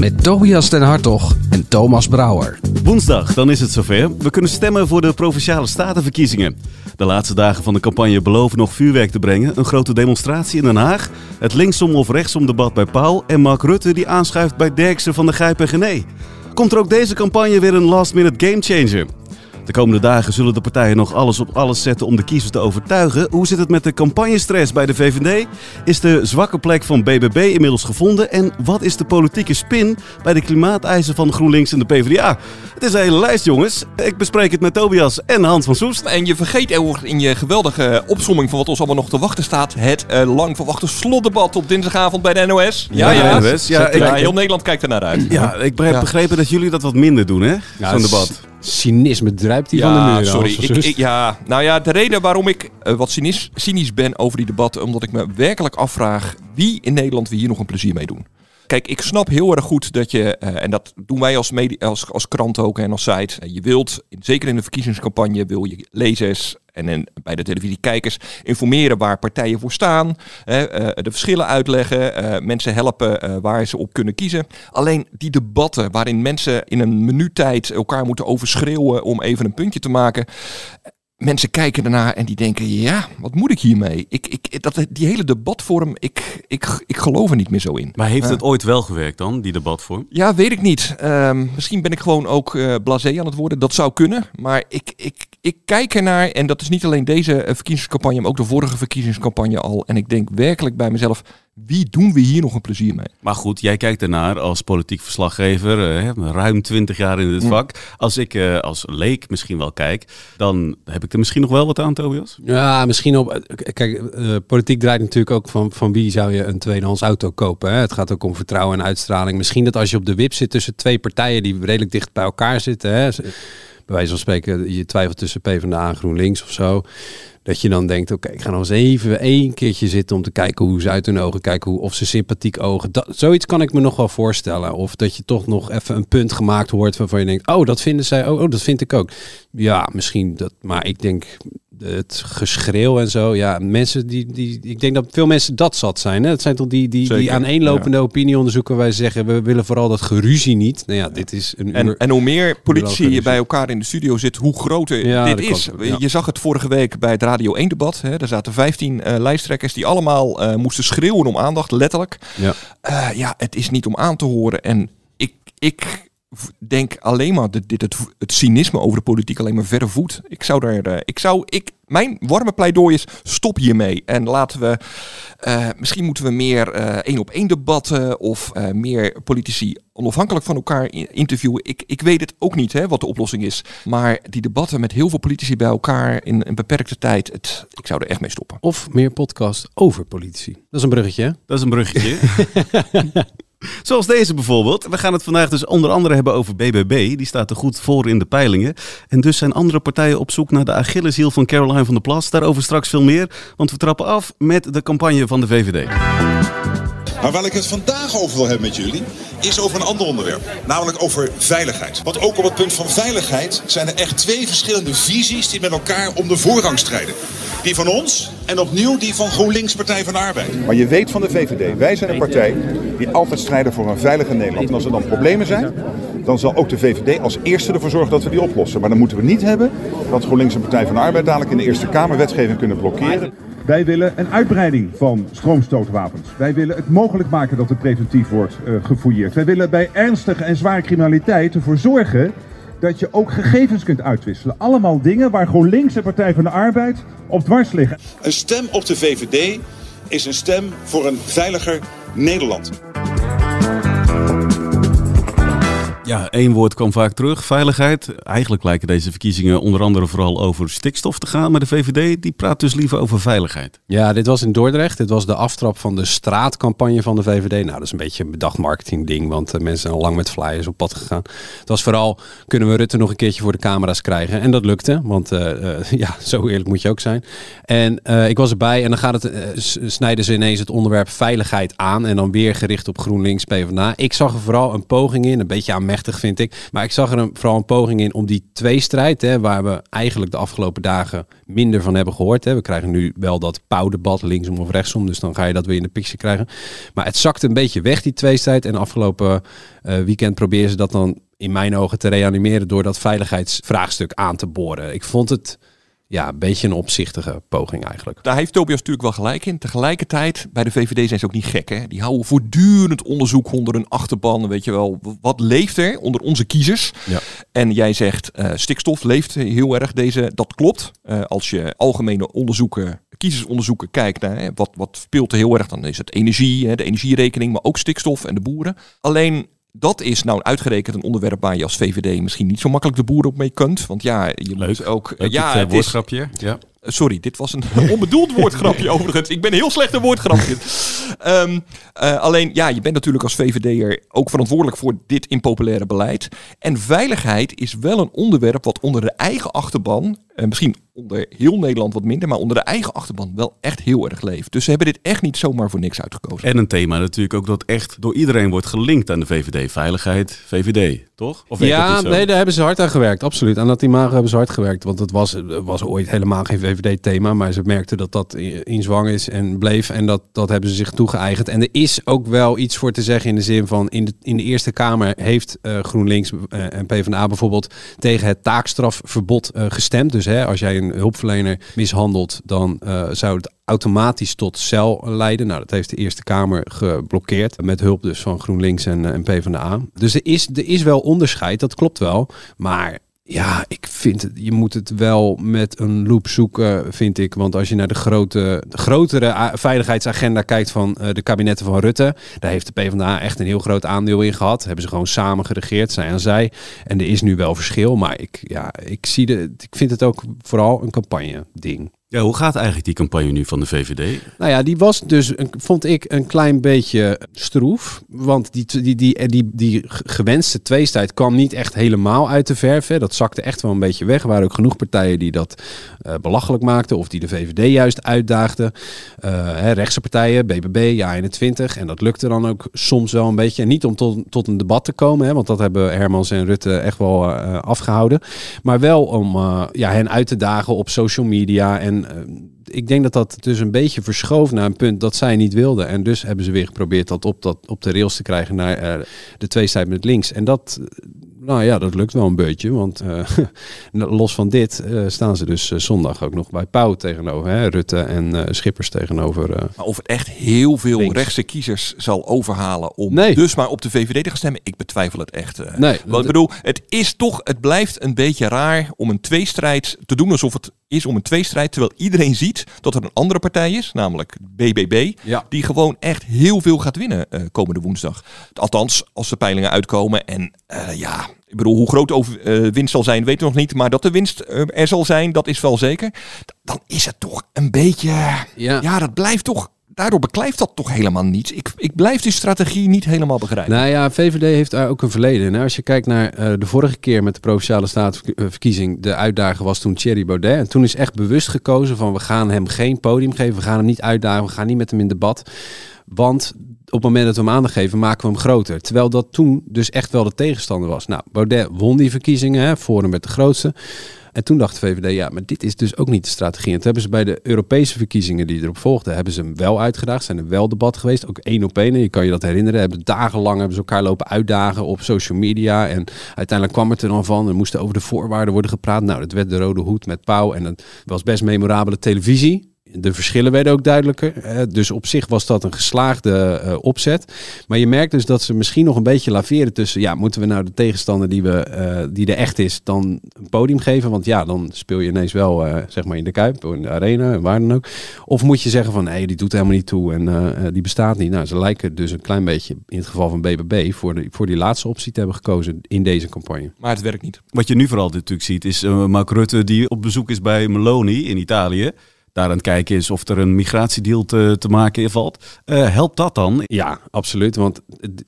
Met Tobias den Hartog en Thomas Brouwer. Woensdag, dan is het zover. We kunnen stemmen voor de Provinciale Statenverkiezingen. De laatste dagen van de campagne beloven nog vuurwerk te brengen. Een grote demonstratie in Den Haag. Het linksom of rechtsom debat bij Paul. En Mark Rutte die aanschuift bij Derksen van de Grijp en Gené. Komt er ook deze campagne weer een last-minute gamechanger? De komende dagen zullen de partijen nog alles op alles zetten om de kiezers te overtuigen. Hoe zit het met de campagnestress bij de VVD? Is de zwakke plek van BBB inmiddels gevonden? En wat is de politieke spin bij de klimaateisen van GroenLinks en de PvdA? Het is een hele lijst, jongens. Ik bespreek het met Tobias en Hans van Soest. En je vergeet er in je geweldige opsomming van wat ons allemaal nog te wachten staat. Het uh, lang verwachte slotdebat op dinsdagavond bij de NOS. Ja, ja. ja. ja, ik, heel Nederland kijkt er naar uit. Ja, ik heb begrepen dat jullie dat wat minder doen, hè? Zo'n debat cynisme druipt hier van de muur. Sorry, ik, ik, ja, nou ja, de reden waarom ik uh, wat cynisch, cynisch ben over die debatten, omdat ik me werkelijk afvraag wie in Nederland we hier nog een plezier mee doen. Kijk, ik snap heel erg goed dat je, uh, en dat doen wij als, media, als, als krant ook en als site, uh, je wilt, zeker in de verkiezingscampagne, wil je lezers en, bij de televisiekijkers informeren waar partijen voor staan, uh, de verschillen uitleggen, mensen helpen waar ze op kunnen kiezen. Alleen die debatten waarin mensen in een minutijd elkaar moeten overschreeuwen om even een puntje te maken, mensen kijken ernaar en die denken, ja, wat moet ik hiermee? Ik, ik, dat, die hele debatvorm, ik, ik, ik geloof er niet meer zo in. Maar heeft het ooit wel gewerkt dan, die debatvorm? Ja, weet ik niet. Um, misschien ben ik gewoon ook uh, blasé aan het worden. Dat zou kunnen. Maar ik, ik, ik kijk ernaar, en dat is niet alleen deze verkiezingscampagne, maar ook de vorige verkiezingscampagne al. En ik denk werkelijk bij mezelf, wie doen we hier nog een plezier mee? Maar goed, jij kijkt ernaar als politiek verslaggever, eh, ruim twintig jaar in dit vak. Als ik uh, als leek misschien wel kijk, dan heb ik er misschien nog wel wat aan, Tobias? Ja, misschien op. Kijk, uh, politiek draait natuurlijk ook van, van wie zou je een tweedehands auto kopen. Hè? Het gaat ook om vertrouwen en uitstraling. Misschien dat als je op de wip zit tussen twee partijen die redelijk dicht bij elkaar zitten. Hè? Bij wijze van spreken, je twijfelt tussen PvdA en GroenLinks of zo dat je dan denkt, oké, ik ga nog eens even één keertje zitten om te kijken hoe ze uit hun ogen kijken, hoe, of ze sympathiek ogen. Dat, zoiets kan ik me nog wel voorstellen. Of dat je toch nog even een punt gemaakt hoort waarvan je denkt, oh, dat vinden zij, oh, oh dat vind ik ook. Ja, misschien dat, maar ik denk het geschreeuw en zo. Ja, mensen die, die. Ik denk dat veel mensen dat zat zijn. Hè? Het zijn toch die, die, die aaneenlopende ja. opinieonderzoeken wij zeggen. We willen vooral dat geruzie niet. Nou ja, dit is een. En, en hoe meer politici je bij elkaar in de studio zit, hoe groter ja, dit is. Je zag het vorige week bij het Radio 1 debat. Hè? Daar zaten 15 uh, lijsttrekkers die allemaal uh, moesten schreeuwen om aandacht, letterlijk. Ja. Uh, ja, het is niet om aan te horen. En ik. ik denk alleen maar dat dit het, het cynisme over de politiek alleen maar verder voedt. Ik zou daar, uh, ik zou, ik, mijn warme pleidooi is, stop hiermee. En laten we, uh, misschien moeten we meer uh, één op één debatten of meer politici onafhankelijk van elkaar interviewen. Ik, ik weet het ook niet hè, wat de oplossing is. Maar die debatten met heel veel politici bij elkaar in een beperkte tijd, het, ik zou er echt mee stoppen. Of meer podcast over politici. Dat is een bruggetje. Dat is een bruggetje. Zoals deze bijvoorbeeld. We gaan het vandaag dus onder andere hebben over BBB. Die staat er goed voor in de peilingen. En dus zijn andere partijen op zoek naar de Achilleshiel van Caroline van der Plas. Daarover straks veel meer, want we trappen af met de campagne van de VVD. Maar waar ik het vandaag over wil hebben met jullie, is over een ander onderwerp. Namelijk over veiligheid. Want ook op het punt van veiligheid zijn er echt twee verschillende visies die met elkaar om de voorrang strijden. Die van ons en opnieuw die van GroenLinks Partij van de Arbeid. Maar je weet van de VVD, wij zijn een partij die altijd strijden voor een veilige Nederland. En als er dan problemen zijn, dan zal ook de VVD als eerste ervoor zorgen dat we die oplossen. Maar dan moeten we niet hebben dat GroenLinks en Partij van de Arbeid dadelijk in de Eerste Kamer wetgeving kunnen blokkeren. Wij willen een uitbreiding van stroomstootwapens. Wij willen het mogelijk maken dat er preventief wordt uh, gefouilleerd. Wij willen bij ernstige en zware criminaliteit ervoor zorgen dat je ook gegevens kunt uitwisselen. Allemaal dingen waar GroenLinks en Partij van de Arbeid op dwars liggen. Een stem op de VVD is een stem voor een veiliger Nederland. Ja, één woord kwam vaak terug, veiligheid. Eigenlijk lijken deze verkiezingen onder andere vooral over stikstof te gaan. Maar de VVD die praat dus liever over veiligheid. Ja, dit was in Dordrecht. Dit was de aftrap van de straatcampagne van de VVD. Nou, dat is een beetje een bedacht want uh, mensen zijn al lang met flyers op pad gegaan. Het was vooral, kunnen we Rutte nog een keertje voor de camera's krijgen? En dat lukte, want uh, uh, ja, zo eerlijk moet je ook zijn. En ik was erbij en dan gaat het, snijden ze ineens het onderwerp veiligheid aan. En dan weer gericht op GroenLinks, PvdA. Ik zag er vooral een poging in, een beetje aan vind ik. Maar ik zag er een, vooral een poging in om die tweestrijd, hè, waar we eigenlijk de afgelopen dagen minder van hebben gehoord. Hè. We krijgen nu wel dat pauwdebat, linksom of rechtsom, dus dan ga je dat weer in de picture krijgen. Maar het zakte een beetje weg, die tweestrijd. En afgelopen uh, weekend proberen ze dat dan in mijn ogen te reanimeren door dat veiligheidsvraagstuk aan te boren. Ik vond het ja, een beetje een opzichtige poging eigenlijk. Daar heeft Tobias natuurlijk wel gelijk in. Tegelijkertijd, bij de VVD zijn ze ook niet gek. Hè? Die houden voortdurend onderzoek onder hun achterban. Weet je wel, wat leeft er onder onze kiezers? Ja. En jij zegt, uh, stikstof leeft heel erg deze. Dat klopt. Uh, als je algemene onderzoeken kiezersonderzoeken kijkt naar hè, wat, wat speelt er heel erg, dan is het energie, hè, de energierekening, maar ook stikstof en de boeren. Alleen dat is nou uitgerekend een onderwerp waar je als VVD misschien niet zo makkelijk de boeren op mee kunt. Want ja, je Leuk. moet ook... Leuk ja, het, uh, het is, woordgrapje. Ja. Sorry, dit was een onbedoeld woordgrapje overigens. Ik ben een heel slechte woordgrapje. Um, uh, alleen, ja, je bent natuurlijk als VVD'er ook verantwoordelijk voor dit impopulaire beleid. En veiligheid is wel een onderwerp wat onder de eigen achterban, uh, misschien onder heel Nederland wat minder, maar onder de eigen achterban wel echt heel erg leeft. Dus ze hebben dit echt niet zomaar voor niks uitgekozen. En een thema natuurlijk ook dat echt door iedereen wordt gelinkt aan de VVD. Veiligheid, VVD, toch? Of ja, nee, daar hebben ze hard aan gewerkt, absoluut. Aan dat imago hebben ze hard gewerkt, want het was, was ooit helemaal geen VVD-thema, maar ze merkten dat dat in zwang is en bleef en dat, dat hebben ze zich toegeëigend. En er is ook wel iets voor te zeggen in de zin van, in de, in de Eerste Kamer heeft uh, GroenLinks uh, en PvdA bijvoorbeeld tegen het taakstrafverbod uh, gestemd. Dus hè, als jij een hulpverlener mishandelt, dan uh, zou het automatisch tot cel leiden. Nou, dat heeft de Eerste Kamer geblokkeerd. Met hulp dus van GroenLinks en, en PvdA. Dus er is, er is wel onderscheid, dat klopt wel. Maar ja, je moet het wel met een loop zoeken, vind ik. Want als je naar de, grote, grotere veiligheidsagenda kijkt van uh, de kabinetten van Rutte, daar heeft de PvdA echt een heel groot aandeel in gehad. Hebben ze gewoon samen geregeerd, zij aan zij. En er is nu wel verschil, maar ik, ja, ik, zie de, ik vind het ook vooral een campagne ding. Hoe gaat eigenlijk die campagne nu van de VVD? Nou ja, die was dus, vond ik, een klein beetje stroef. Want die, die, die, die, die gewenste tweestrijd kwam niet echt helemaal uit de verf. Hè. Dat zakte echt wel een beetje weg. Er waren ook genoeg partijen die dat uh, belachelijk maakten. Of die de VVD juist uitdaagden. Uh, hè, rechtse partijen, BBB, Ja21. En dat lukte dan ook soms wel een beetje. Niet om tot, tot een debat te komen. Hè, want dat hebben Hermans en Rutte echt wel afgehouden. Maar wel om ja, hen uit te dagen op social media en uh, ik denk dat dat dus een beetje verschoof naar een punt dat zij niet wilden. En dus hebben ze weer geprobeerd dat op, dat, op de rails te krijgen naar uh, de twee zijden met links. En dat, nou ja, dat lukt wel een beetje. Want uh, los van dit staan ze dus zondag ook nog bij Pauw tegenover. Hè? Rutte en Schippers tegenover. maar of het echt heel veel links. rechtse kiezers zal overhalen om nee. dus maar op de VVD te gaan stemmen, ik betwijfel het echt. nee, Want ik bedoel, het is toch, het blijft een beetje raar om een tweestrijd te doen alsof het is om een tweestrijd, terwijl iedereen ziet dat er een andere partij is, namelijk BBB, ja. die gewoon echt heel veel gaat winnen uh, komende woensdag. Althans, als de peilingen uitkomen. En uh, ja, ik bedoel, hoe groot over, uh, winst zal zijn, weten we nog niet. Maar dat de winst er zal zijn, dat is wel zeker. Dan is het toch een beetje... Ja, ja dat blijft toch daardoor beklijft dat toch helemaal niet. Ik, ik blijf die strategie niet helemaal begrijpen. Nou ja, VVD heeft daar ook een verleden. Nou, als je kijkt naar uh, de vorige keer met de Provinciale Statenverkiezing, de uitdager was toen Thierry Baudet. En toen is echt bewust gekozen van we gaan hem geen podium geven, we gaan hem niet uitdagen, we gaan niet met hem in debat. Want op het moment dat we hem aandacht geven, maken we hem groter. Terwijl dat toen dus echt wel de tegenstander was. Nou, Baudet won die verkiezingen, hè, Forum met de grootste. En toen dacht de VVD, ja, maar dit is dus ook niet de strategie. En toen hebben ze bij de Europese verkiezingen die erop volgden, hebben ze hem wel uitgedaagd. Zijn er wel debat geweest, ook één op één. Je kan je dat herinneren. Hebben dagenlang hebben ze elkaar lopen uitdagen op social media. En uiteindelijk kwam het er dan van. Er moesten over de voorwaarden worden gepraat. Nou, dat werd de rode hoed met Pauw. En dat was best memorabele televisie De verschillen werden ook duidelijker. Dus op zich was dat een geslaagde eh, opzet. Maar je merkt dus dat ze misschien nog een beetje laveren tussen... ja, moeten we nou de tegenstander die, we, eh, die er echt is dan een podium geven? Want ja, dan speel je ineens wel eh, zeg maar in de Kuip, of in de Arena, en waar dan ook. Of moet je zeggen van, nee, die doet helemaal niet toe en die bestaat niet. Nou, ze lijken dus een klein beetje, in het geval van BBB... voor, de, voor die laatste optie te hebben gekozen in deze campagne. Maar het werkt niet. Wat je nu vooral natuurlijk ziet is Mark Rutte die op bezoek is bij Meloni in Italië. Daar aan het kijken is of er een migratiedeal te, te maken valt. Eh, helpt dat dan? Ja, absoluut. Want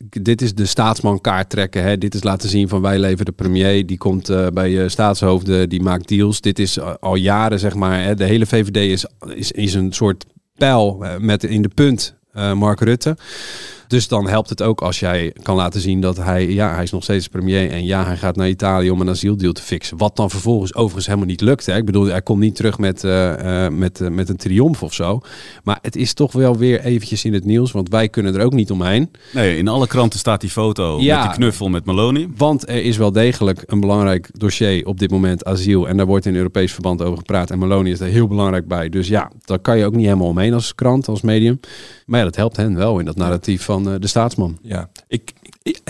dit is de staatsman kaart trekken. Hè. Dit is laten zien van wij leveren de premier. Die komt eh, bij je staatshoofden, die maakt deals. Dit is al jaren, zeg maar. Hè. De hele VVD is, is, is een soort pijl met in de punt Mark Rutte. Dus dan helpt het ook als jij kan laten zien dat hij, ja, hij is nog steeds premier. En ja, hij gaat naar Italië om een asieldeal te fixen. Wat dan vervolgens overigens helemaal niet lukt. Hè. Ik bedoel, hij komt niet terug met, eh, eh, met, eh, met een triomf of zo. Maar het is toch wel weer eventjes in het nieuws. Want wij kunnen er ook niet omheen. Nee, in alle kranten staat die foto Ja. met die knuffel met Meloni. Want er is wel degelijk een belangrijk dossier op dit moment, asiel. En daar wordt in Europees verband over gepraat. En Meloni is er heel belangrijk bij. Dus ja, daar kan je ook niet helemaal omheen als krant, als medium. Maar ja, dat helpt hen wel in dat narratief van eh, de staatsman. Ja, ik, ik-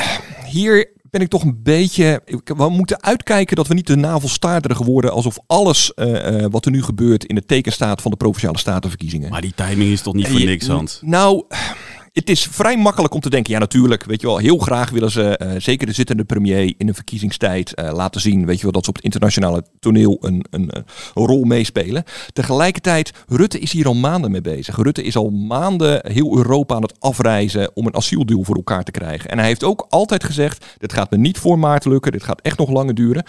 hier ben ik toch een beetje. ik- We moeten uitkijken dat we niet de navelstaarderige worden. alsof alles eh, eh, wat er nu gebeurt in het teken staat van de provinciale statenverkiezingen. Maar die timing is toch niet voor niks, Hans? Nou, het is vrij makkelijk om te denken. Ja, natuurlijk. Weet je wel, heel graag willen ze, eh, zeker de zittende premier in een verkiezingstijd, eh, laten zien. Weet je wel, dat ze op het internationale toneel een, een, eh, een rol meespelen. Tegelijkertijd, Rutte is hier al maanden mee bezig. Rutte is al maanden heel Europa aan het afreizen om een asieldeal voor elkaar te krijgen. En hij heeft ook altijd gezegd: dit gaat me niet voor maart lukken. Dit gaat echt nog langer duren.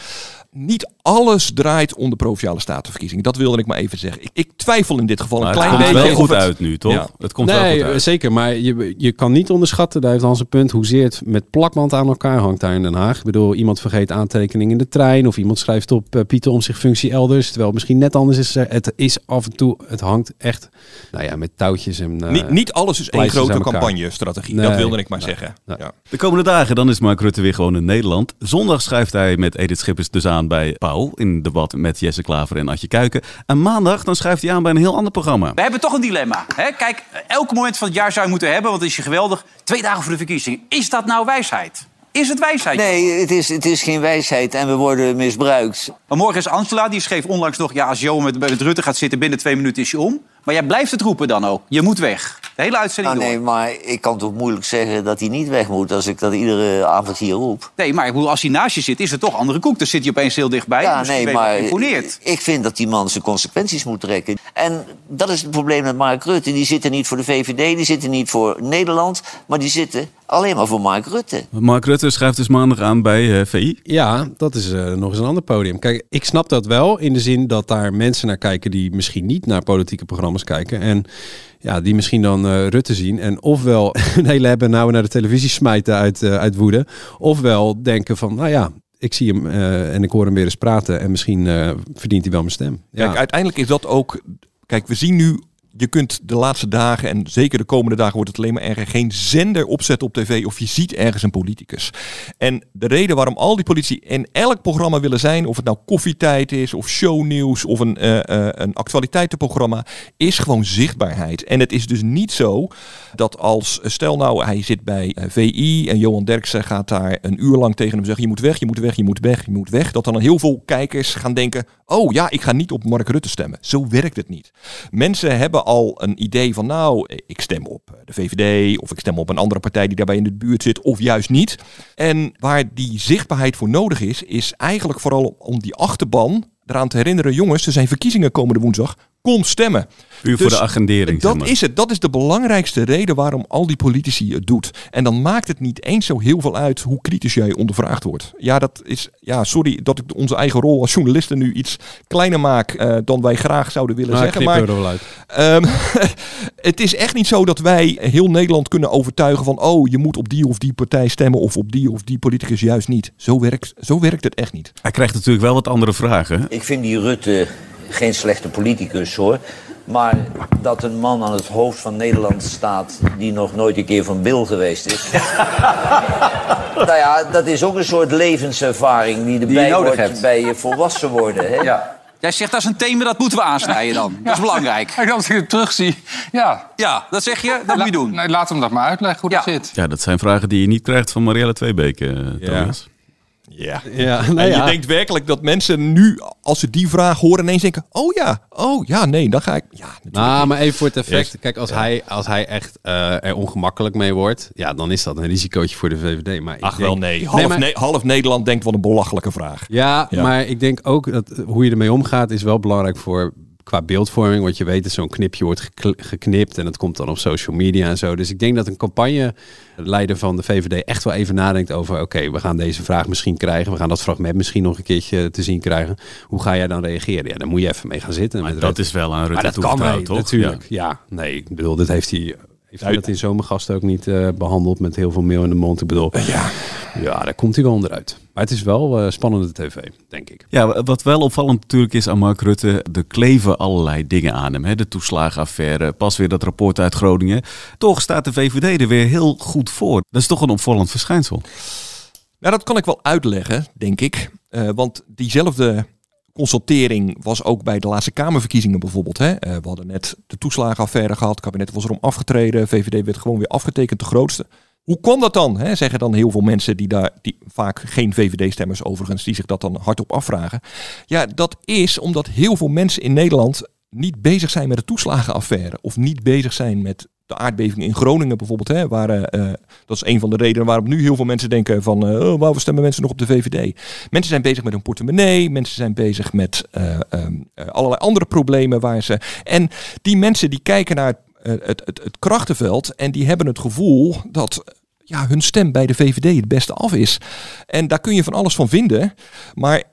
Niet alles draait om de provinciale statenverkiezing. Dat wilde ik maar even zeggen. Ik, ik twijfel in dit geval Maar een het klein komt beetje. wel goed of het- uit nu, toch? Ja. Het komt wel nee, goed uit. zeker. Maar je, je kan niet onderschatten, daar heeft Hans een punt, hoezeer het met plakband aan elkaar hangt daar in Den Haag. Ik bedoel, iemand vergeet aantekening in de trein of iemand schrijft op eh, Pieter om zich functie elders. Terwijl het misschien net anders is. Het is af en toe, het hangt echt, nou ja, met touwtjes en... eh, niet, niet alles is één grote campagnestrategie. Nee, dat wilde ik maar nee, zeggen. nee. Ja. De komende dagen dan is Mark Rutte weer gewoon in Nederland. Zondag schuift hij met Edith Schippers dus aan bij Pauw in debat met Jesse Klaver en Adje Kuiken. En maandag dan schuift hij aan bij een heel ander programma. We hebben toch een dilemma. Hè? Kijk, elk moment van het jaar zou je moeten hebben, want het is je geweldig. Twee dagen voor de verkiezingen. Is dat nou wijsheid? Is het wijsheid? Nee, het is, het is geen wijsheid en we worden misbruikt. Maar morgen is Angela, die schreef onlangs nog... ja, als Jo met, met Rutte gaat zitten, binnen twee minuten is je om. Maar jij blijft het roepen dan ook. Je moet weg. De hele uitzending Nou, nee, door. maar ik kan toch moeilijk zeggen dat hij niet weg moet als ik dat iedere avond hier roep. Nee, maar ik bedoel, als hij naast je zit, is het toch andere koek. Dan zit hij opeens heel dichtbij. Ja, dus nee, maar imponeert. ik vind dat die man zijn consequenties moet trekken. En dat is het probleem met Mark Rutte. Die zitten niet voor de VVD, die zitten niet voor Nederland, maar die zitten alleen maar voor Mark Rutte. Mark Rutte schuift dus maandag aan bij eh, VI. Ja, dat is eh, nog eens een ander podium. Kijk, ik snap dat wel in de zin dat daar mensen naar kijken die misschien niet naar politieke programma's kijken. En ja, die misschien dan eh, Rutte zien. En ofwel een hele hebben nou naar de televisie smijten uit, eh, uit woede. Ofwel denken van, nou ja, ik zie hem eh, en ik hoor hem weer eens praten. En misschien verdient hij wel mijn stem. Ja. Kijk, uiteindelijk is dat ook. Kijk, we zien nu. Je kunt de laatste dagen en zeker de komende dagen wordt het alleen maar erger. Geen zender opzetten op tv of je ziet ergens een politicus. En de reden waarom al die politici in elk programma willen zijn, of het nou koffietijd is of shownieuws of een, eh, eh, een actualiteitenprogramma, is gewoon zichtbaarheid. En het is dus niet zo dat als, stel nou hij zit bij eh, VI en Johan Derksen gaat daar een uur lang tegen hem zeggen, je moet weg, je moet weg, je moet weg, je moet weg. Dat dan heel veel kijkers gaan denken, oh ja, ik ga niet op Mark Rutte stemmen. Zo werkt het niet. Mensen hebben al een idee van, nou, ik stem op de VVD of ik stem op een andere partij die daarbij in de buurt zit of juist niet. En waar die zichtbaarheid voor nodig is, is eigenlijk vooral om die achterban eraan te herinneren, jongens, er zijn verkiezingen komende woensdag. Kom stemmen. Puur voor de agendering, Dat zeg maar. is het. Dat is de belangrijkste reden waarom al die politici het doet. En dan maakt het niet eens zo heel veel uit hoe kritisch jij ondervraagd wordt. Ja, dat is. Ja, sorry dat ik onze eigen rol als journalisten nu iets kleiner maak eh, dan wij graag zouden willen Nou, zeggen. Maar er wel uit. Ehm, het is echt niet zo dat wij heel Nederland kunnen overtuigen van oh, je moet op die of die partij stemmen of op die of die politicus juist niet. Zo werkt, zo werkt het echt niet. Hij krijgt natuurlijk wel wat andere vragen. Ik vind die Rutte geen slechte politicus hoor. Maar dat een man aan het hoofd van Nederland staat die nog nooit een keer van Bil geweest is. nou ja, dat is ook een soort levenservaring die erbij nodig wordt hebt. bij je volwassen worden. Hè? Ja. Jij zegt dat is een thema, dat moeten we aansnijden dan. Dat is belangrijk. En als ik het terugzie, ja. Ja, dat zeg je, dat moet je doen. Nee, laat hem dat maar uitleggen hoe dat zit. Ja, dat zijn vragen die je niet krijgt van Marielle Tweebeke, uh, Thomas. Ja. Ja, en nou je ja. denkt werkelijk dat mensen nu, als ze die vraag horen, ineens denken: Oh ja, oh ja, nee, dan ga ik. Ja, natuurlijk Nou, niet. maar even voor het effect. Yes. Kijk, als, hij, als hij echt eh, er ongemakkelijk mee wordt, ja, dan is dat een risicootje voor de VVD. Maar ik Ach denk- wel, nee. Half, maar- Ne- half Nederland denkt: Wat een belachelijke vraag. Ja, Ja. maar ik denk ook dat hoe je ermee omgaat is wel belangrijk voor qua beeldvorming. Want je weet dat zo'n knipje wordt geknipt en dat komt dan op social media en zo. Dus ik denk dat een campagneleider van de VVD echt wel even nadenkt over... oké, we gaan deze vraag misschien krijgen. We gaan dat fragment misschien nog een keertje te zien krijgen. Hoe ga jij dan reageren? Ja, daar moet je even mee gaan zitten. Maar met dat Rutte. is wel aan Rutte Maar dat kan hij, toch? natuurlijk. Ja. nee, ik bedoel, dit heeft hij... Heeft hij dat in zomergasten ook niet eh, behandeld met heel veel meel in de mond? Ik bedoel, ja, ja daar komt hij wel onderuit. Maar het is wel eh, spannende tv, denk ik. Ja, wat wel opvallend natuurlijk is aan Mark Rutte, er kleven allerlei dingen aan hem. Hè? De toeslagenaffaire, pas weer dat rapport uit Groningen. Toch staat de VVD er weer heel goed voor. Dat is toch een opvallend verschijnsel. Nou, dat kan ik wel uitleggen, denk ik. Eh, want diezelfde consultering was ook bij de laatste Kamerverkiezingen bijvoorbeeld. Hè? Eh, we hadden net de toeslagenaffaire gehad. Het kabinet was erom afgetreden. VVD werd gewoon weer afgetekend, de grootste. Hoe kwam dat dan? Hè? Zeggen dan heel veel mensen die daar, die vaak geen VVD-stemmers overigens, die zich dat dan hardop afvragen. Ja, dat is omdat heel veel mensen in Nederland niet bezig zijn met de toeslagenaffaire. Of niet bezig zijn met de aardbeving in Groningen bijvoorbeeld. Hè, waar, eh, eh, dat is een van de redenen waarom nu heel veel mensen denken van... oh, waarom stemmen mensen nog op de VVD? Mensen zijn bezig met hun portemonnee. Mensen zijn bezig met eh, ehm, eh, allerlei andere problemen waar ze... En die mensen die kijken naar het, het, het, het krachtenveld en die hebben het gevoel dat ja, hun stem bij de VVD het beste af is. En daar kun je van alles van vinden. Maar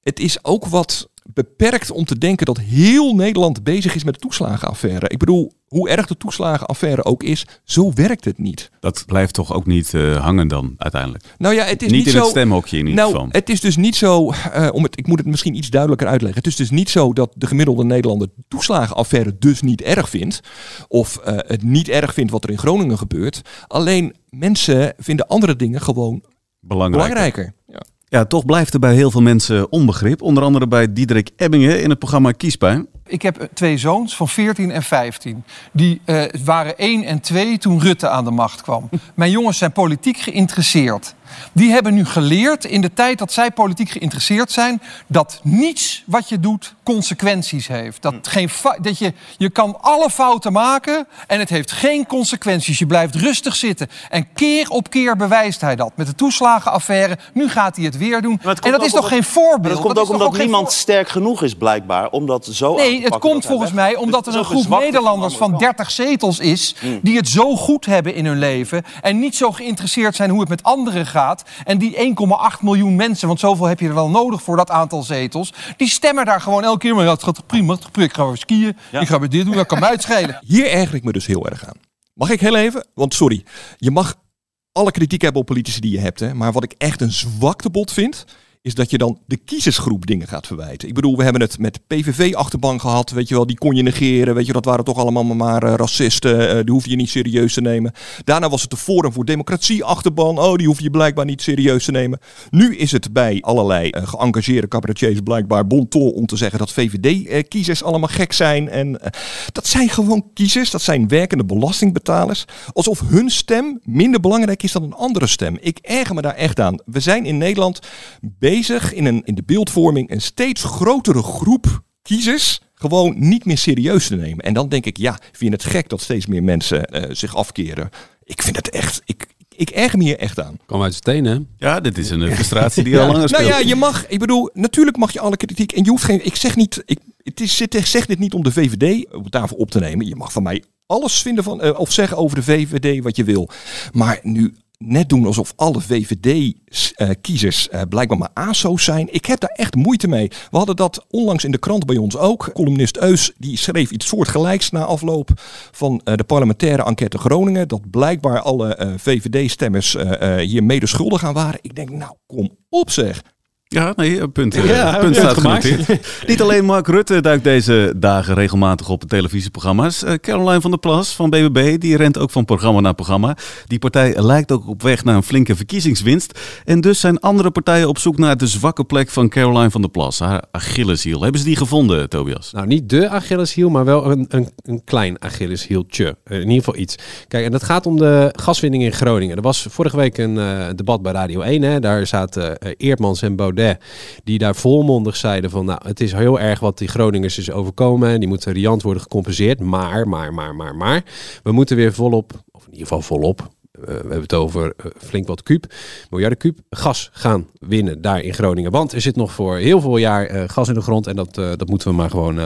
het is ook wat beperkt om te denken dat heel Nederland bezig is met de toeslagenaffaire. Ik bedoel, hoe erg de toeslagenaffaire ook is, zo werkt het niet. Dat blijft toch ook niet eh, hangen dan uiteindelijk? Nou ja, het is niet niet, in zo. het stemhokje in ieder nou, geval. het is dus niet zo. eh, om het, ik moet het misschien iets duidelijker uitleggen. Het is dus niet zo dat de gemiddelde Nederlander de toeslagenaffaire dus niet erg vindt. Of eh, het niet erg vindt wat er in Groningen gebeurt. Alleen mensen vinden andere dingen gewoon Belangrijker. belangrijker. Ja. Ja, toch blijft er bij heel veel mensen onbegrip. Onder andere bij Diederik Ebbingen in het programma Kiespijn. Ik heb twee zoons van 14 en 15. Die eh, waren 1 en 2 toen Rutte aan de macht kwam. Mijn jongens zijn politiek geïnteresseerd. Die hebben nu geleerd in de tijd dat zij politiek geïnteresseerd zijn... dat niets wat je doet consequenties heeft. Dat, geen fa- dat je, je kan alle fouten maken en het heeft geen consequenties. Je blijft rustig zitten. En keer op keer bewijst hij dat. Met de toeslagenaffaire, nu gaat hij het weer doen. Het en dat is toch geen voorbeeld? Dat komt ook omdat geen niemand sterk genoeg is, blijkbaar. Om dat zo aan Nee, te het komt volgens mij omdat er een groep Nederlanders de van andere 30 zetels is... Mm. die het zo goed hebben in hun leven... en niet zo geïnteresseerd zijn hoe het met anderen gaat. En die 1,8 miljoen mensen, want zoveel heb je er wel nodig voor dat aantal zetels... die stemmen daar gewoon elke keer... maar ja, het gaat prima, het gaat prima, ik ga weer skiën... ik ga weer dit doen, dat kan mij het schelen. Hier erger ik me dus heel erg aan. Mag ik heel even? Want sorry, je mag alle kritiek hebben op politici die je hebt. Hè? Maar wat ik echt een zwaktebod vind, is dat je dan de kiezersgroep dingen gaat verwijten. Ik bedoel, we hebben het met PVV-achterban gehad. Weet je wel, die kon je negeren. Weet je, dat waren toch allemaal maar eh, racisten. eh, die hoef je niet serieus te nemen. Daarna was het de Forum voor Democratie-achterban. Oh, die hoef je blijkbaar niet serieus te nemen. Nu is het bij allerlei eh, geëngageerde cabaretiers blijkbaar bon ton om te zeggen dat VVD-kiezers allemaal gek zijn. En dat zijn gewoon kiezers. Dat zijn werkende belastingbetalers. Alsof hun stem minder belangrijk is dan een andere stem. Ik erger me daar echt aan. We zijn in Nederland bezig in, een, in de beeldvorming een steeds grotere groep kiezers gewoon niet meer serieus te nemen. En dan denk ik, ja, vind je het gek dat steeds meer mensen eh, zich afkeren? Ik vind het echt, ik, ik erger me hier echt aan. Kom uit de stenen. Ja, dit is een eh, frustratie die al langer speelt. Nou ja, je mag, ik bedoel, natuurlijk mag je alle kritiek. En je hoeft geen, ik zeg niet, ik, het is, ik zeg dit niet om de VVD op tafel op te nemen. Je mag van mij alles vinden van, eh, of zeggen over de VVD wat je wil. Maar nu net doen alsof alle VVD-kiezers eh, blijkbaar maar ASO's zijn. Ik heb daar echt moeite mee. We hadden dat onlangs in de krant bij ons ook. Columnist Eus die schreef iets soortgelijks na afloop van eh, de parlementaire enquête Groningen. Dat blijkbaar alle eh, VVD-stemmers hier mede schuldig aan waren. Ik denk, nou kom op zeg. Ja, nee, een punt, eh, Ja, punt staat gemaakt. genoteerd. Niet alleen Mark Rutte duikt deze dagen regelmatig op televisieprogramma's. Eh, Caroline van der Plas van BBB, die rent ook van programma naar programma. Die partij lijkt ook op weg naar een flinke verkiezingswinst. En dus zijn andere partijen op zoek naar de zwakke plek van Caroline van der Plas. Haar Achilleshiel. Hebben ze die gevonden, Tobias? Nou, niet de Achilleshiel, maar wel een, een, een klein Achilleshieltje. Eh, in ieder geval iets. Kijk, en dat gaat om de gaswinning in Groningen. Er was vorige week een eh, debat bij Radio 1. Hè. Daar zaten eh, Eertmans en Baudet, die daar volmondig zeiden van... nou, het is heel erg wat die Groningers is overkomen. En die moeten riant worden gecompenseerd. Maar, maar, maar, maar, maar... we moeten weer volop, of in ieder geval volop... eh, we hebben het over eh, flink wat kuub, miljarden kuub, gas gaan winnen daar in Groningen. Want er zit nog voor heel veel jaar eh, gas in de grond en dat, dat moeten we maar gewoon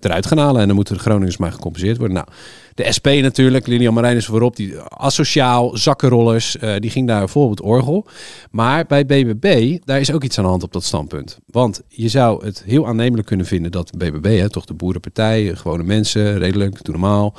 eruit gaan halen. En dan moeten de Groningers maar gecompenseerd worden. Nou, de SP natuurlijk, Lilian Marijn is voorop, die asociaal, zakkenrollers, die ging daar vol op het orgel. Maar bij BBB, daar is ook iets aan de hand op dat standpunt. Want je zou het heel aannemelijk kunnen vinden dat BBB, hè, toch de boerenpartij, gewone mensen, redelijk, doe normaal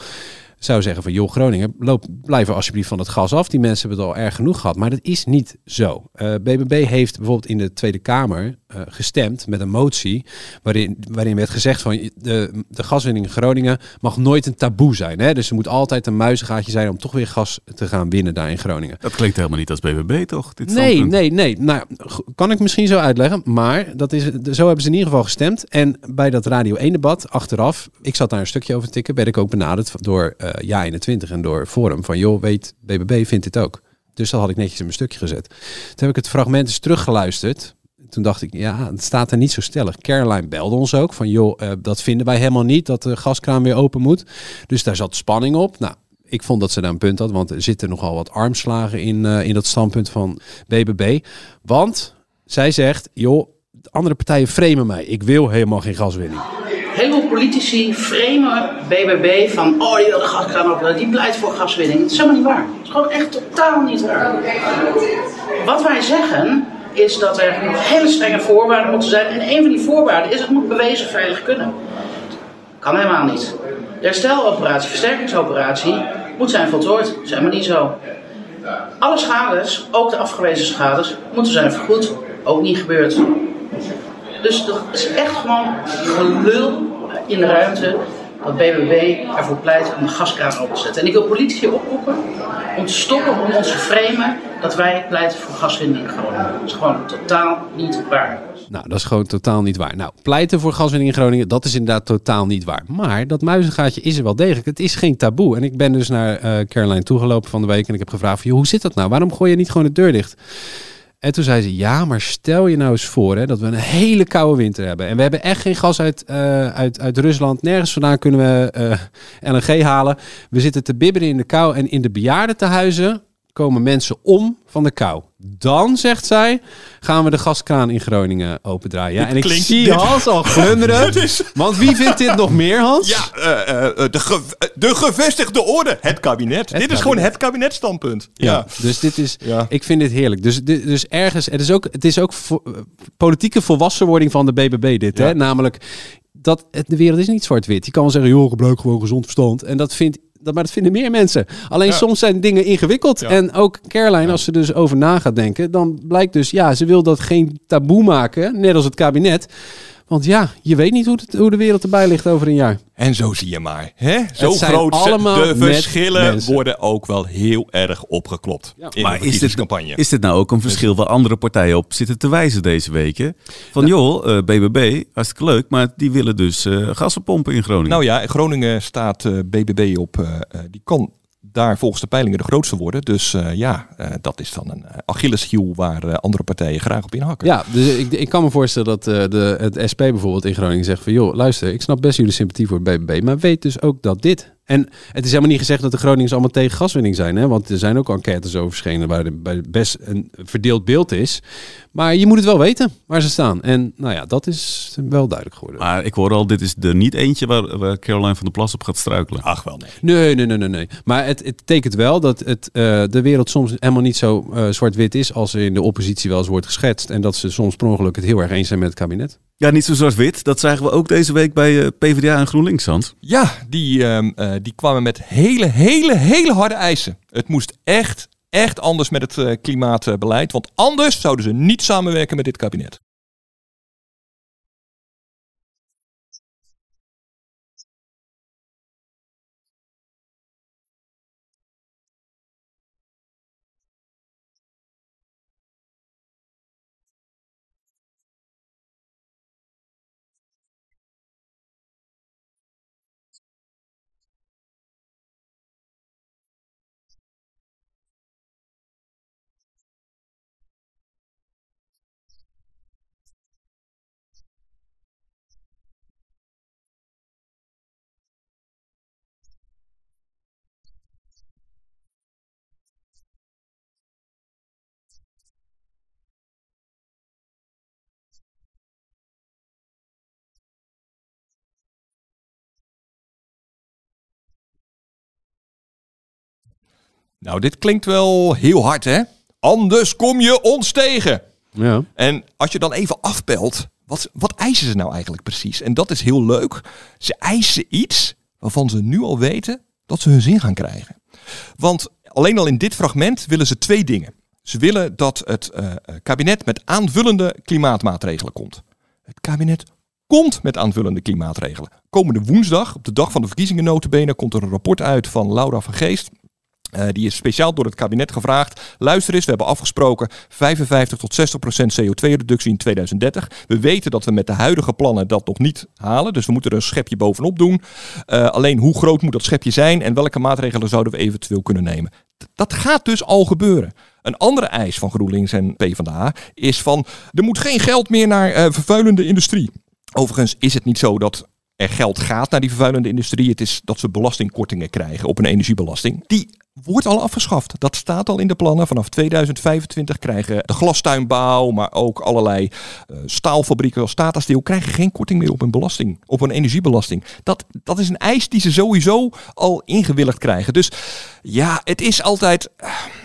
zou zeggen van joh Groningen, loop, blijf er alsjeblieft van het gas af. Die mensen hebben het al erg genoeg gehad. Maar dat is niet zo. Eh, BBB heeft bijvoorbeeld in de Tweede Kamer eh, gestemd met een motie waarin, waarin werd gezegd van de, de gaswinning in Groningen mag nooit een taboe zijn. Hè? Dus er moet altijd een muizengaatje zijn om toch weer gas te gaan winnen daar in Groningen. Dat klinkt helemaal niet als BBB, toch? Dit Nee, standpunt? nee, nee. Nou, kan ik misschien zo uitleggen. Maar dat is, zo hebben ze in ieder geval gestemd. En bij dat Radio 1-debat, achteraf, ik zat daar een stukje over te tikken, werd ik ook benaderd door eh Ja 21 en door Forum. Van joh, weet, BBB vindt dit ook. Dus dat had ik netjes in mijn stukje gezet. Toen heb ik het fragment eens teruggeluisterd. Toen dacht ik, ja, het staat er niet zo stellig. Caroline belde ons ook van, joh, eh, dat vinden wij helemaal niet, dat de gaskraan weer open moet. Dus daar zat spanning op. Nou, ik vond dat ze daar een punt had, want er zitten nogal wat armslagen in, eh, in dat standpunt van BBB. Want zij zegt, joh, de andere partijen framen mij. Ik wil helemaal geen gaswinning. Heel veel politici framen BBB van, oh die wil de gaskraan openen, die pleit voor gaswinning. Dat is helemaal niet waar. Dat is gewoon echt totaal niet waar. Wat wij zeggen is dat er hele strenge voorwaarden moeten zijn. En een van die voorwaarden is het moet bewezen veilig kunnen. Kan helemaal niet. De hersteloperatie, versterkingsoperatie, moet zijn voltooid. Is helemaal niet zo. Alle schades, ook de afgewezen schades, moeten zijn vergoed. Ook niet gebeurd. Dus dat is echt gewoon gelul in de ruimte dat BBB ervoor pleit om de gaskraan open te zetten. En ik wil politici oproepen om te stoppen om ons te framen dat wij pleiten voor gaswinning in Groningen. Dat is gewoon totaal niet waar. Nou, dat is gewoon totaal niet waar. Nou, pleiten voor gaswinning in Groningen, dat is inderdaad totaal niet waar. Maar dat muizengaatje is er wel degelijk. Het is geen taboe. En ik ben dus naar eh, Caroline toegelopen van de week en ik heb gevraagd, van, joh, hoe zit dat nou? Waarom gooi je niet gewoon de deur dicht? En toen zei ze, ja, maar stel je nou eens voor hè, dat we een hele koude winter hebben. En we hebben echt geen gas uit, eh, uit, uit Rusland. Nergens vandaan kunnen we eh, LNG halen. We zitten te bibberen in de kou. En in de bejaardentehuizen komen mensen om van de kou. Dan, zegt zij, gaan we de gaskraan in Groningen opendraaien. Ja, en ik klinkt- zie dit- Hans al glunderen. Is- Want wie vindt dit nog meer, Hans? Ja, eh, eh, de, ge- eh, de gevestigde orde. Het kabinet. Dit is gewoon het kabinetstandpunt. Ja. Ja, dus dit is, ik vind dit heerlijk. Dus, dit- dus ergens, het is ook, het is ook vo- politieke volwassenwording van de BBB dit, hè? Namelijk dat het, de wereld is niet zwart-wit. Je kan wel zeggen, joh, gebruik gewoon gezond verstand. En dat vindt dat, maar dat vinden meer mensen. Alleen Ja. soms zijn dingen ingewikkeld. En ook Caroline, als ze dus over na gaat denken, dan blijkt dus, ja, ze wil dat geen taboe maken, net als het kabinet. Want ja, je weet niet hoe, het, hoe de wereld erbij ligt over een jaar. En zo zie je maar. Hè? Zo zijn groot de verschillen worden ook wel heel erg opgeklopt. In de Maar is dit, is dit nou ook een verschil waar andere partijen op zitten te wijzen deze weken? Van joh, eh, BBB, hartstikke leuk, maar die willen dus eh gassen pompen in Groningen. Nou ja, in Groningen staat eh, BBB op. die kan daar volgens de peilingen de grootste worden. Dus eh, ja, eh, dat is dan een uh, Achilleshiel waar eh, andere partijen graag op inhakken. Ja, dus ik, ik kan me voorstellen dat eh, de, het SP bijvoorbeeld in Groningen zegt van... joh, luister, ik snap best jullie sympathie voor het BBB... maar weet dus ook dat dit... En het is helemaal niet gezegd dat de Groningers allemaal tegen gaswinning zijn. Hè? Want er zijn ook enquêtes over verschenen waar bij best een verdeeld beeld is. Maar je moet het wel weten waar ze staan. En nou ja, dat is wel duidelijk geworden. Maar ik hoor al, dit is er niet eentje waar, waar Caroline van der Plas op gaat struikelen. Ach wel, nee. Nee, nee, nee, nee. nee. Maar het, het betekent wel dat het, eh, de wereld soms helemaal niet zo eh, zwart-wit is als er in de oppositie wel eens wordt geschetst. En dat ze soms per ongeluk het heel erg eens zijn met het kabinet. Ja, niet zo zwart-wit. Dat zagen we ook deze week bij eh, PvdA en GroenLinks, Hans. Ja, die, ehm, eh, die kwamen met hele, hele, hele harde eisen. Het moest echt, echt anders met het eh, klimaatbeleid. Want anders zouden ze niet samenwerken met dit kabinet. Nou, dit klinkt wel heel hard, hè? Anders kom je ons tegen. Ja. En als je dan even afbelt, wat, wat eisen ze nou eigenlijk precies? En dat is heel leuk. Ze eisen iets waarvan ze nu al weten dat ze hun zin gaan krijgen. Want alleen al in dit fragment willen ze twee dingen. Ze willen dat het eh, kabinet met aanvullende klimaatmaatregelen komt. Het kabinet komt met aanvullende klimaatregelen. Komende woensdag, op de dag van de verkiezingen notabene, komt er een rapport uit van Laura van Geest. Uh, die is speciaal door het kabinet gevraagd. Luister eens, we hebben afgesproken 55 tot 60 procent CO2-reductie in 2030. We weten dat we met de huidige plannen dat nog niet halen. Dus we moeten er een schepje bovenop doen. Uh, alleen hoe groot moet dat schepje zijn en welke maatregelen zouden we eventueel kunnen nemen? Dat gaat dus al gebeuren. Een andere eis van GroenLinks en PvdA is van er moet geen geld meer naar uh, vervuilende industrie. Overigens is het niet zo dat er geld gaat naar die vervuilende industrie. Het is dat ze belastingkortingen krijgen op een energiebelasting. Die wordt al afgeschaft. Dat staat al in de plannen. Vanaf 2025 krijgen de glastuinbouw, maar ook allerlei uh, staalfabrieken als krijgen geen korting meer op een belasting, op een energiebelasting. Dat, dat is een eis die ze sowieso al ingewilligd krijgen. Dus ja, het is altijd.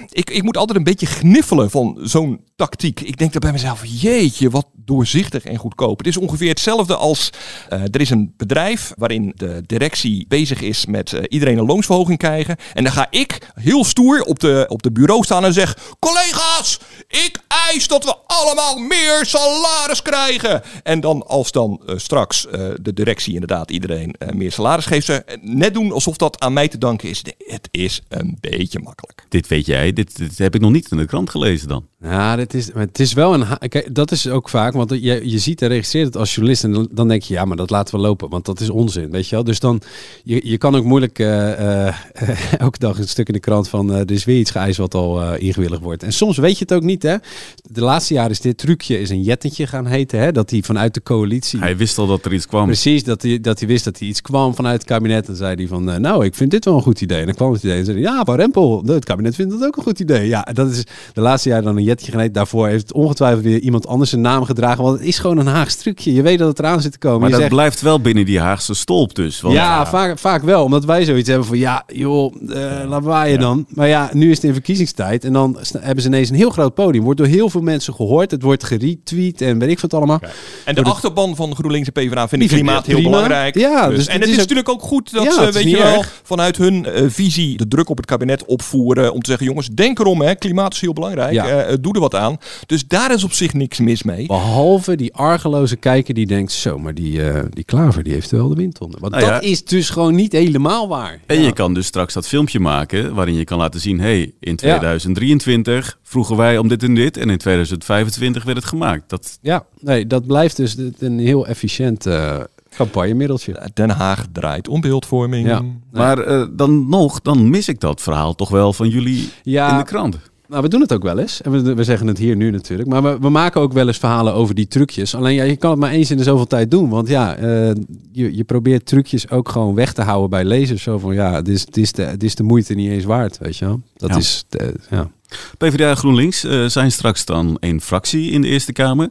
Ik, ik moet altijd een beetje gniffelen van zo'n tactiek. Ik denk dan bij mezelf, jeetje, wat doorzichtig en goedkoop. Het is ongeveer hetzelfde als uh, er is een bedrijf waarin de directie bezig is met uh, iedereen een loonsverhoging krijgen. En dan ga ik heel stoer op de, op de bureau staan en zeg: collega's, ik eis dat we allemaal meer salaris krijgen. En dan als dan uh, straks de directie inderdaad iedereen meer salaris geeft, ze net doen alsof dat aan mij te danken is. Het is een beetje makkelijk. Dit weet jij, dit, dit heb ik nog niet in de krant gelezen dan. Ja, dit is, maar het is wel een. Kijk, dat is ook vaak, want je, je ziet en registreert het als journalist en dan, dan denk je, ja, maar dat laten we lopen, want dat is onzin, weet je wel. Dus dan, je, je kan ook moeilijk uh, uh, elke dag een stuk in de krant van, uh, er is weer iets geëist wat al ingewilligd wordt. En soms weet je het ook niet, hè. De laatste jaren is dit trucje is een jettentje gaan heten, hè, dat hij vanuit de coalitie... Hij wist al dat er iets kwam. Precies, dat hij, dat hij wist dat hij iets kwam vanuit het kabinet. En zei hij van, nou, ik vind dit wel een goed idee. En dan kwam het idee en zei hij, ja, maar Rempel, het kabinet vindt dat ook een goed idee. Ja, dat is de laatste jaren dan een jettentje gaan heten. Daarvoor heeft ongetwijfeld weer iemand anders zijn naam gedragen. Want het is gewoon een Haags trucje. Je weet dat het eraan zit te komen. Maar je dat zegt, blijft wel binnen die Haagse stolp dus. Want ja, ja. Vaak, vaak wel. Omdat wij zoiets hebben van, ja, joh, uh, laat waaien ja. dan. Maar ja, nu is het in verkiezingstijd. En dan hebben ze ineens een heel groot podium. Wordt door heel veel mensen gehoord. Het wordt geretweet en weet ik wat allemaal. Okay. En de door achterban van GroenLinks en PvdA vindt klimaat heel prima. belangrijk. Ja, dus, dus en het is, is natuurlijk ook goed dat Ja, ze, weet je wel, erg. vanuit hun uh, visie de druk op het kabinet opvoeren. Om te zeggen, jongens, denk erom, hè, klimaat is heel belangrijk. Ja. Uh, doe er wat aan. Dus daar is op zich niks mis mee. Behalve die argeloze kijker die denkt, zo, maar die, uh, die klaver die heeft wel de wind onder. Want Nou dat ja. is dus gewoon niet helemaal waar. En je kan dus straks dat filmpje maken waarin je kan laten zien... hey, in 2023 vroegen wij om dit en dit en in 2025 werd het gemaakt. Dat, Ja, nee, dat blijft dus een heel efficiënt uh, campagnemiddeltje. Den Haag draait om beeldvorming. Ja. Maar uh, dan nog, dan mis ik dat verhaal toch wel van jullie Ja. in de krant. Nou, we doen het ook wel eens. En we, we zeggen het hier nu natuurlijk. Maar we, we maken ook wel eens verhalen over die trucjes. Alleen ja, je kan het maar eens in de zoveel tijd doen. Want ja, uh, je, je probeert trucjes ook gewoon weg te houden bij lezers. Zo van ja, dit is, dit is, de, dit is de moeite niet eens waard, weet je wel. Dat Ja. is, de, ja. PvdA en GroenLinks uh, zijn straks dan één fractie in de Eerste Kamer.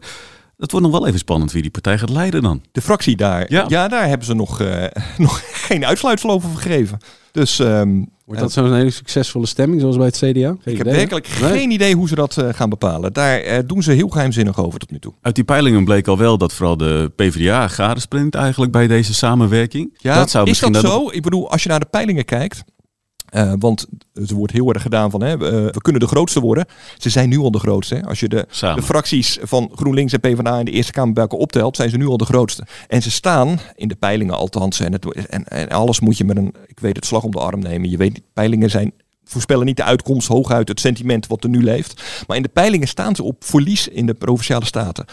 Het wordt nog wel even spannend wie die partij gaat leiden dan. De fractie daar, Ja. ja, daar hebben ze nog, uh, nog geen uitsluitsel over gegeven. Dus um, Wordt dat zo'n hele succesvolle stemming zoals bij het CDA? Geen ik heb werkelijk geen idee hoe ze dat uh, gaan bepalen. Daar uh, doen ze heel geheimzinnig over tot nu toe. Uit die peilingen bleek al wel dat vooral de PvdA gadespringt eigenlijk bij deze samenwerking. Ja, dat zou is dat dan- zo? Ik bedoel, als je naar de peilingen kijkt. Uh, want er wordt heel erg gedaan van, hè, uh, we kunnen de grootste worden. Ze zijn nu al de grootste. Hè. Als je de, de, fracties van GroenLinks en PvdA in de Eerste Kamer bij elkaar optelt, zijn ze nu al de grootste. En ze staan, in de peilingen althans, en, het, en, en alles moet je met een, ik weet het, slag om de arm nemen. Je weet, peilingen zijn voorspellen niet de uitkomst, hooguit het sentiment wat er nu leeft. Maar in de peilingen staan ze op verlies in de provinciale staten.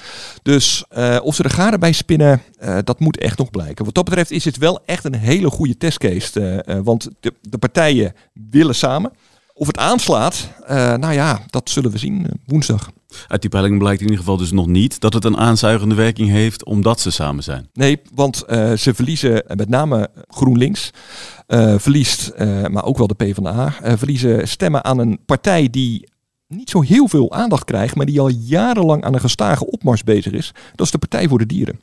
Dus uh, of ze er garen bij spinnen, uh, dat moet echt nog blijken. Wat dat betreft is het wel echt een hele goede testcase. Uh, want de, de, partijen willen samen. Of het aanslaat, nou ja, dat zullen we zien woensdag. Uit die peiling blijkt in ieder geval dus nog niet dat het een aanzuigende werking heeft omdat ze samen zijn. Nee, want uh, ze verliezen met name GroenLinks, uh, verliest, maar ook wel de PvdA, verliezen stemmen aan een partij die niet zo heel veel aandacht krijgt, maar die al jarenlang aan een gestage opmars bezig is. Dat is de Partij voor de Dieren.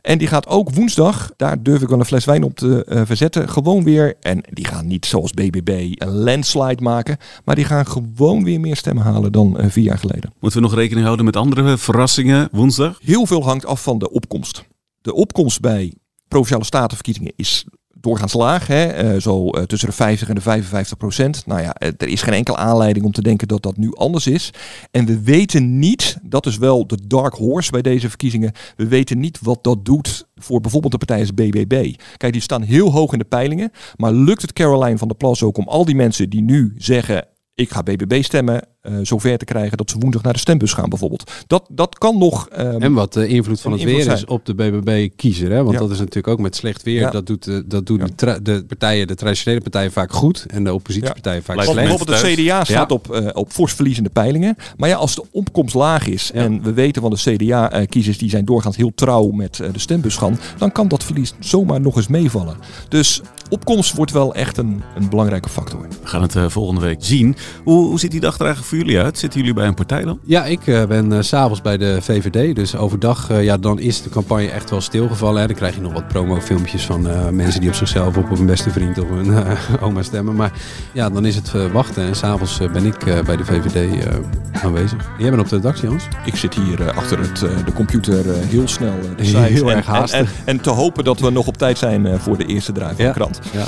En die gaat ook woensdag, daar durf ik wel een fles wijn op te eh, verzetten, gewoon weer. En die gaan niet zoals BBB een landslide maken, maar die gaan gewoon weer meer stemmen halen dan eh, vier jaar geleden. Moeten we nog rekening houden met andere verrassingen woensdag? Heel veel hangt af van de opkomst. De opkomst bij provinciale statenverkiezingen is doorgaans laag. Hè? Eh, zo eh, tussen de 50 en de 55 procent. Nou ja, eh, er is geen enkele aanleiding om te denken dat dat nu anders is. En we weten niet, dat is wel de dark horse bij deze verkiezingen. We weten niet wat dat doet voor bijvoorbeeld de partij als BBB. Kijk, die staan heel hoog in de peilingen. Maar lukt het Caroline van der Plas ook om al die mensen die nu zeggen ik ga BBB stemmen, zover te krijgen dat ze woensdag naar de stembus gaan bijvoorbeeld. Dat, dat kan nog... Um, en wat de invloed van het invloed weer zijn. is op de BBB-kiezer. Hè? Want Ja. dat is natuurlijk ook met slecht weer. Ja. Dat doet, de, dat doet de, tra- de partijen, de traditionele partijen vaak goed. En de oppositiepartijen vaak slecht. bijvoorbeeld de CDA staat op, eh, op fors verliezende peilingen. Maar ja, als de opkomst laag is en we weten van de CDA-kiezers die zijn doorgaans heel trouw met eh, de stembus gaan, dan kan dat verlies zomaar nog eens meevallen. Dus opkomst wordt wel echt een, een belangrijke factor. We gaan het eh, volgende week zien. Hoe, hoe ziet die dag er eigenlijk voor jullie uit? Zitten jullie bij een partij dan? Ja, ik eh, ben s s'avonds bij de VVD. Dus overdag, eh, ja, dan is de campagne echt wel stilgevallen. Hè. Dan krijg je nog wat promofilmpjes van eh, mensen die op zichzelf of op hun beste vriend of hun eh, oma stemmen. Maar ja, dan is het wachten. En s'avonds avonds ben ik eh, bij de VVD eh, aanwezig. Jij bent op de redactie, Hans? Ik zit hier achter het, eh, de computer heel snel de Heel en, erg en, haastig. en, en te hopen dat we nog op tijd zijn eh, voor de eerste draai van Ja. de krant. Ja.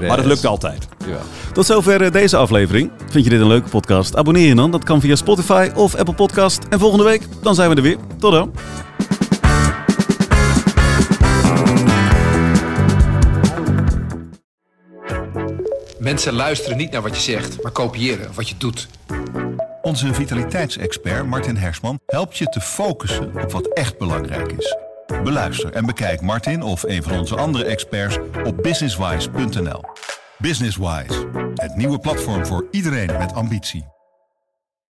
maar dat lukt altijd. Ja. Tot zover eh, deze aflevering. Vind je dit een leuke podcast? Abonneer je dan. Dat kan via Spotify of Apple Podcast. En volgende week, dan zijn we er weer. Tot dan. Mensen luisteren niet naar wat je zegt, maar kopiëren wat je doet. Onze vitaliteitsexpert Martin Hersman helpt je te focussen op wat echt belangrijk is. Beluister en bekijk Martin of een van onze andere experts op businesswise.nl. Businesswise, het nieuwe platform voor iedereen met ambitie.